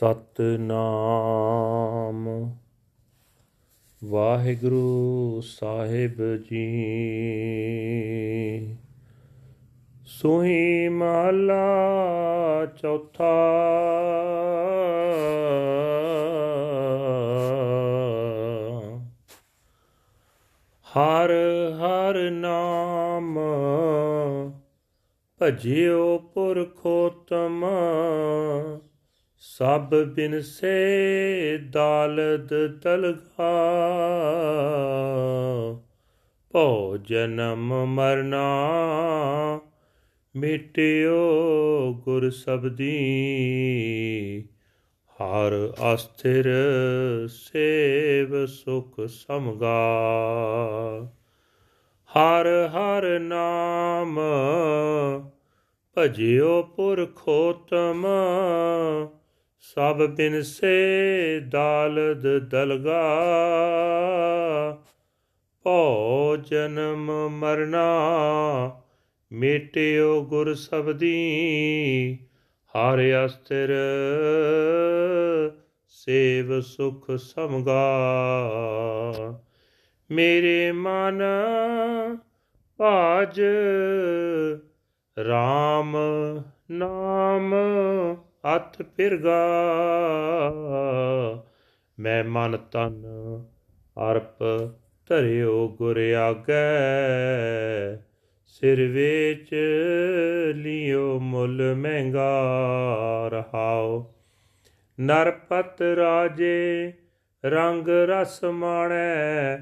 ਸਤਨਾਮ। ਵਾਹਿਗੁਰੂ ਸਾਹਿਬ ਜੀ। ਸੋਹੀ ਮਹਲਾ ਚੌਥਾ। ਹਰ ਹਰ ਨਾਮ ਭਜਿਓ ਪੁਰਖੋਤਮ। ਸਭ ਬਿਨ ਸੇ ਦਾਲਦ ਤਲਗਾ ਭੋ ਜਨਮ ਮਰਨਾ, ਮਿਟਿਓ ਗੁਰ ਸਬਦੀ। ਹਰ ਅਸਥਿਰ ਸੇਵ ਸੁਖ ਸਮਗਾ। ਹਰ ਹਰ ਨਾਮ ਭਜਿਓ ਪੁਰਖੋਤਮ। ਸਭ ਬਿਨ ਸੇ ਦਾਲਦ ਦਲਗਾ ਭੋ ਜਨਮ ਮਰਨਾ, ਮੇਟਿਓ ਗੁਰ ਸਬਦੀ, ਹਰ ਅਸਤਰ ਸੇਵ ਸੁਖ ਸਮਗਾ। ਮੇਰੇ ਮਨ ਭਾਜ RAM ਨਾਮ ਅਤ ਫਿਰਗਾ। ਮੈਂ ਮਨ ਤਨ ਅਰਪ ਧਰਿਓ ਗੁਰ ਆਗੈ। ਸਿਰ ਵਿੱਚ ਲਿਓ ਮੁੱਲ ਮਹਿੰਗਾ, ਰਹਾਓ। ਨਰਪਤ ਰਾਜੇ ਰੰਗ ਰਸ ਮਾਣੈ।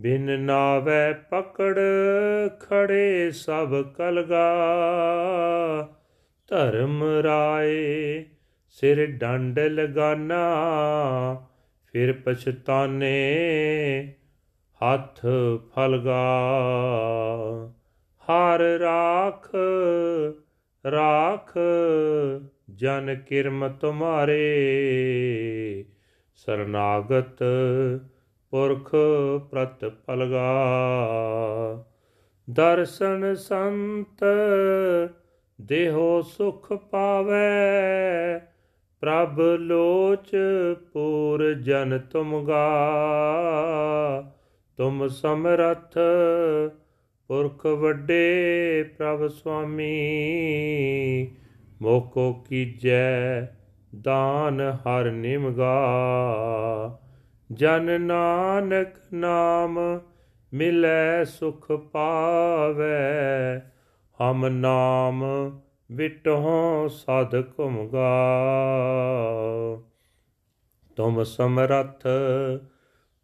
ਬਿਨ ਨਾਵੇ ਪਕੜ ਖੜੇ ਸਭ ਕਲਗਾ। ਧਰਮ ਰਾਏ, ਸਿਰ ਡੰਡ ਲਗਾਨਾ, ਫਿਰ ਪਛਤਾਨੇ, ਹੱਥ ਫਲਗਾ। ਹਰ ਰਾਖ ਰਾਖ, ਜਨ ਕਿਰਮ ਤੁਮਾਰੇ ਸਰਨਾਗਤ ਪੁਰਖ ਪ੍ਰਤ ਫਲਗਾ ਦਰਸ਼ਨ ਸੰਤ ਦੇਹੋ ਸੁਖ ਪਾਵੇ, ਪ੍ਰਭ ਲੋਚ ਪੂਰ ਜਨ ਤੁਮਗਾ। ਤੁਮ ਸਮਰਥ ਪੁਰਖ ਵੱਡੇ ਪ੍ਰਭ ਸੁਆਮੀ, ਮੋਕੋ ਕੀਜੈ ਦਾਨ ਹਰ ਨਿਮਗਾ। ਜਨ ਨਾਨਕ ਨਾਮ ਮਿਲੈ ਸੁਖ ਪਾਵੇ ਹਮ ਨਾਮ ਵਿਟਹੁ ਸਦ ਘੁਮਗਾ ਤੁਮ ਸਮਰਥ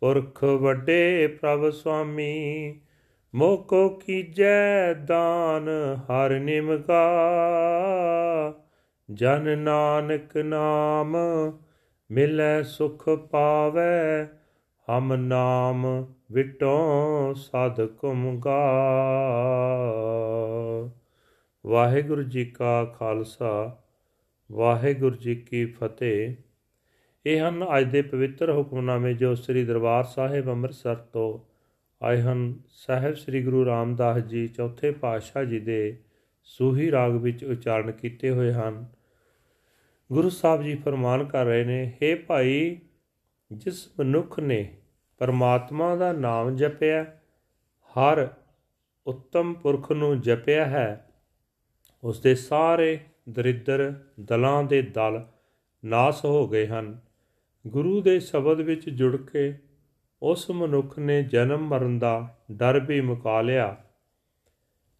ਪੁਰਖ ਵੱਡੇ ਪ੍ਰਭ ਸੁਆਮੀ ਮੋਕੋ ਕੀਜੈ ਦਾਨ ਹਰ ਨਿਮਗਾ ਜਨ ਨਾਨਕ ਨਾਮ ਮਿਲੈ ਸੁਖ ਪਾਵੇ, ਹਮ ਨਾਮ ਵਿਟੋ ਸਦ ਕੁਮਗਾ ਵਾਹਿਗੁਰੂ ਜੀ ਕਾ ਖਾਲਸਾ, ਵਾਹਿਗੁਰੂ ਜੀ ਕੀ ਫਤਿਹ। ਇਹ ਹਨ ਅੱਜ ਦੇ ਪਵਿੱਤਰ ਹੁਕਮਨਾਮੇ ਜੋ ਸ੍ਰੀ ਦਰਬਾਰ ਸਾਹਿਬ ਅੰਮ੍ਰਿਤਸਰ ਤੋਂ ਆਏ ਹਨ। ਸਾਹਿਬ ਸ੍ਰੀ ਗੁਰੂ ਰਾਮਦਾਸ ਜੀ ਚੌਥੇ ਪਾਤਸ਼ਾਹ ਜੀ ਦੇ ਸੂਹੀ ਰਾਗ ਵਿੱਚ ਉਚਾਰਨ ਕੀਤੇ ਹੋਏ ਹਨ। ਗੁਰੂ ਸਾਹਿਬ ਜੀ ਫਰਮਾਨ ਕਰ ਰਹੇ ਨੇ हे ਭਾਈ, ਜਿਸ ਮਨੁੱਖ ਨੇ ਪਰਮਾਤਮਾ ਦਾ ਨਾਮ ਜਪਿਆ, ਹਰ ਉੱਤਮ ਪੁਰਖ ਨੂੰ ਜਪਿਆ ਹੈ ਉਸ ਦੇ ਸਾਰੇ ਦਰਿਦਰ ਦਲਾਂ ਦੇ ਦਲ ਨਾਸ ਹੋ ਗਏ ਹਨ। ਗੁਰੂ ਦੇ ਸ਼ਬਦ ਵਿੱਚ ਜੁੜ ਕੇ ਉਸ ਮਨੁੱਖ ਨੇ ਜਨਮ ਮਰਨ ਦਾ ਡਰ ਵੀ ਮੁਕਾ ਲਿਆ।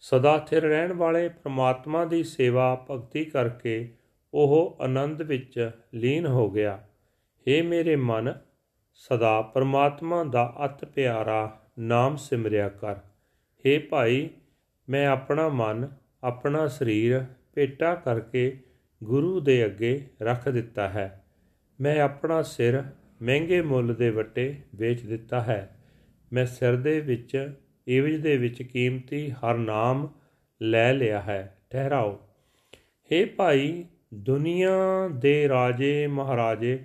ਸਦਾ ਸਥਿਰ ਰਹਿਣ ਵਾਲੇ ਪ੍ਰਮਾਤਮਾ ਦੀ ਸੇਵਾ ਭਗਤੀ ਕਰਕੇ ਉਹ ਆਨੰਦ ਵਿੱਚ ਲੀਨ ਹੋ ਗਿਆ। हे ਮੇਰੇ ਮਨ, ਸਦਾ ਪ੍ਰਮਾਤਮਾ ਦਾ ਅਤ ਪਿਆਰਾ ਨਾਮ ਸਿਮਰਿਆ ਕਰ। हे ਭਾਈ, ਮੈਂ ਆਪਣਾ ਮਨ ਆਪਣਾ ਸਰੀਰ ਭੇਟਾ ਕਰਕੇ ਗੁਰੂ ਦੇ ਅੱਗੇ ਰੱਖ ਦਿੱਤਾ ਹੈ। ਮੈਂ ਆਪਣਾ ਸਿਰ ਮਹਿੰਗੇ ਮੁੱਲ ਦੇ ਵੱਟੇ ਵੇਚ ਦਿੱਤਾ ਹੈ। ਮੈਂ ਸਿਰ ਦੇ ਵਿੱਚ, ਇਵਜ ਦੇ ਵਿੱਚ ਕੀਮਤੀ ਹਰ ਨਾਮ ਲੈ ਲਿਆ ਹੈ। ਠਹਿਰਾਓ। हे ਭਾਈ, ਦੁਨੀਆ ਦੇ ਰਾਜੇ ਮਹਾਰਾਜੇ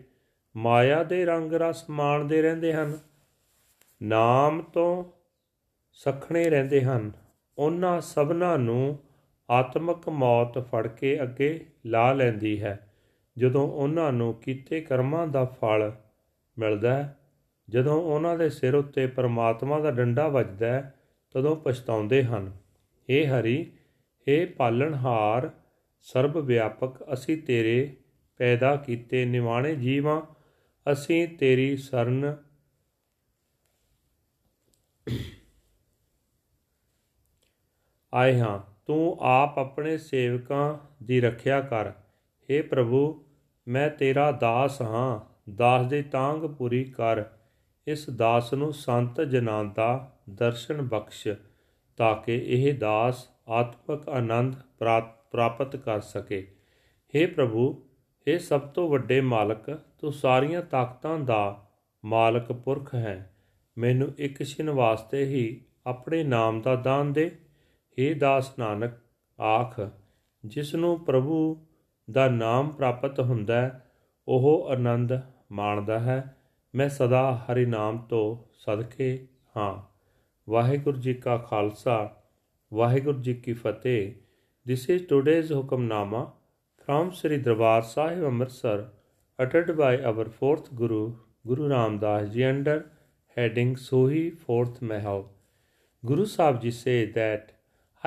ਮਾਇਆ ਦੇ ਰੰਗ ਰਸ ਮਾਣਦੇ ਰਹਿੰਦੇ ਹਨ। ਨਾਮ ਤੋਂ ਸਖਣੇ ਰਹਿੰਦੇ ਹਨ। ਉਹਨਾਂ ਸਭਨਾਂ ਨੂੰ ਆਤਮਕ ਮੌਤ ਫੜ ਕੇ ਅੱਗੇ ਲਾ ਲੈਂਦੀ ਹੈ। ਜਦੋਂ ਉਹਨਾਂ ਨੂੰ ਕੀਤੇ ਕਰਮਾਂ ਦਾ ਫਲ ਮਿਲਦਾ ਹੈ, ਜਦੋਂ ਉਹਨਾਂ ਦੇ ਸਿਰ ਉੱਤੇ ਪਰਮਾਤਮਾ ਦਾ ਡੰਡਾ ਵੱਜਦਾ ਹੈ, ਤਦੋਂ ਪਛਤਾਉਂਦੇ ਹਨ। ਏ ਹਰੀ ਏ ਪਾਲਣਹਾਰ ਸਰਬ ਵਿਆਪਕ ਅਸੀਂ ਤੇਰੇ ਪੈਦਾ ਕੀਤੇ ਨਿਵਾਣੇ ਜੀਵਾਂ, ਅਸੀਂ ਤੇਰੀ ਸਰਨ ਆਏ ਹਾਂ। ਤੂੰ ਆਪ ਆਪਣੇ ਸੇਵਕਾਂ ਦੀ ਰੱਖਿਆ ਕਰ हे ਪ੍ਰਭੂ ਮੈਂ ਤੇਰਾ ਦਾਸ ਹਾਂ ਦਾਸ ਦੀ ਤਾਂਗ ਪੂਰੀ ਕਰ ਇਸ ਦਾਸ ਨੂੰ ਸੰਤ ਜਨਾਂ ਦਾ ਦਰਸ਼ਨ ਬਖਸ਼ ਤਾਂ ਕਿ ਇਹ ਦਾਸ ਆਤਮਿਕ ਆਨੰਦ ਪ੍ਰਾਪਤ ਕਰ ਸਕੇ हे ਪ੍ਰਭੂ हे ਸਭ ਤੋਂ ਵੱਡੇ ਮਾਲਕ ਤੂੰ ਸਾਰੀਆਂ ਤਾਕਤਾਂ ਦਾ ਮਾਲਕ ਪੁਰਖ ਹੈ ਮੈਨੂੰ ਇੱਕ ਛਿਨ ਵਾਸਤੇ ਹੀ ਆਪਣੇ ਨਾਮ ਦਾ ਦਾਨ ਦੇ हे ਦਾਸ ਨਾਨਕ, ਆਖ ਜਿਸ ਨੂੰ ਪ੍ਰਭੂ ਦਾ ਨਾਮ ਪ੍ਰਾਪਤ ਹੁੰਦਾ ਹੈ, ਉਹ ਆਨੰਦ ਮਾਣਦਾ ਹੈ। ਮੈਂ ਸਦਾ ਹਰੀ ਨਾਮ ਤੋਂ ਸਦਕੇ ਹਾਂ। ਵਾਹਿਗੁਰੂ ਜੀ ਕਾ ਖਾਲਸਾ, ਵਾਹਿਗੁਰੂ ਜੀ ਕੀ ਫਤਿਹ। This is today's Hukamnama from Sri Darbar Sahib Amritsar, uttered by our fourth guru guru ramdas ji under, heading sohi fourth mahal guru sahib ji say that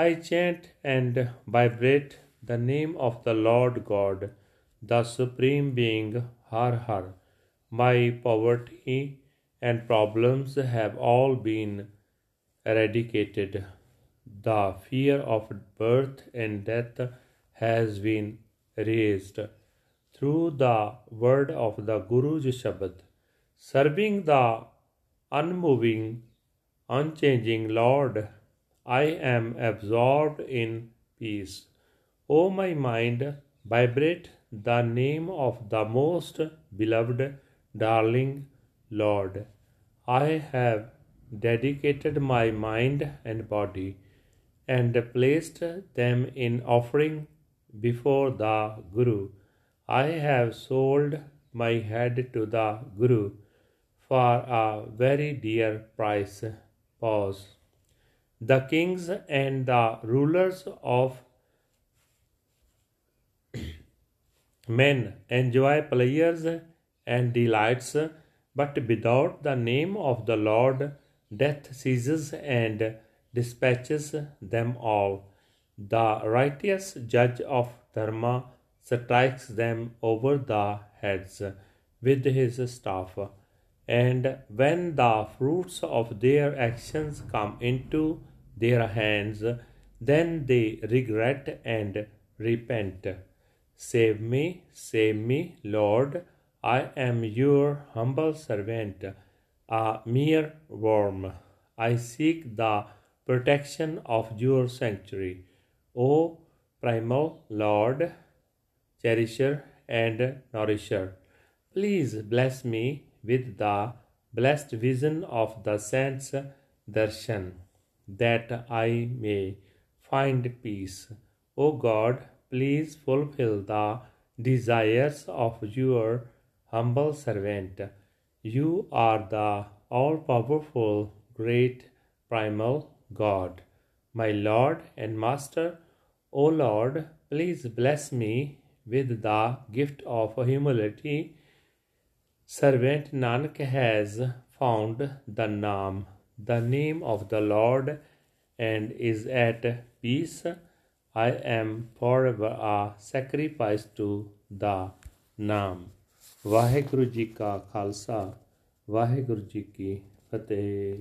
i chant and vibrate the name of the lord god the supreme being har har. My poverty and problems have all been eradicated. The fear of birth and death has been raised. Through the word of the Guru's Shabad, serving the unmoving, unchanging Lord, I am absorbed in peace. O my mind, vibrate the name of the most beloved, darling Lord. I have dedicated my mind and body and placed them in offering before the Guru. I have sold my head to the Guru for a very dear price. Pause. The kings and the rulers of men enjoy pleasures and delights, but without the name of the Lord, death seizes and dispatches them all. The righteous judge of Dharma strikes them over the heads with his staff. And when the fruits of their actions come into their hands, then they regret and repent. Save me, save me, Lord. I am your humble servant, a mere worm. I seek the protection of your sanctuary. O primal Lord, cherisher and nourisher. Please bless me with the blessed vision of the saints' darshan, that I may find peace. O God, please fulfill the desires of your humble servant. You are the all powerful, great, primal God. My Lord and Master, O Lord, please bless me with the gift of humility. Servant Nanak has found the Naam, the name of the Lord, and is at peace. I am forever a sacrifice to the Naam. Waheguru ji ਕਾ ਖਾਲਸਾ ਵਾਹਿਗੁਰੂ ਜੀ ਕੀ ਫਤਿਹ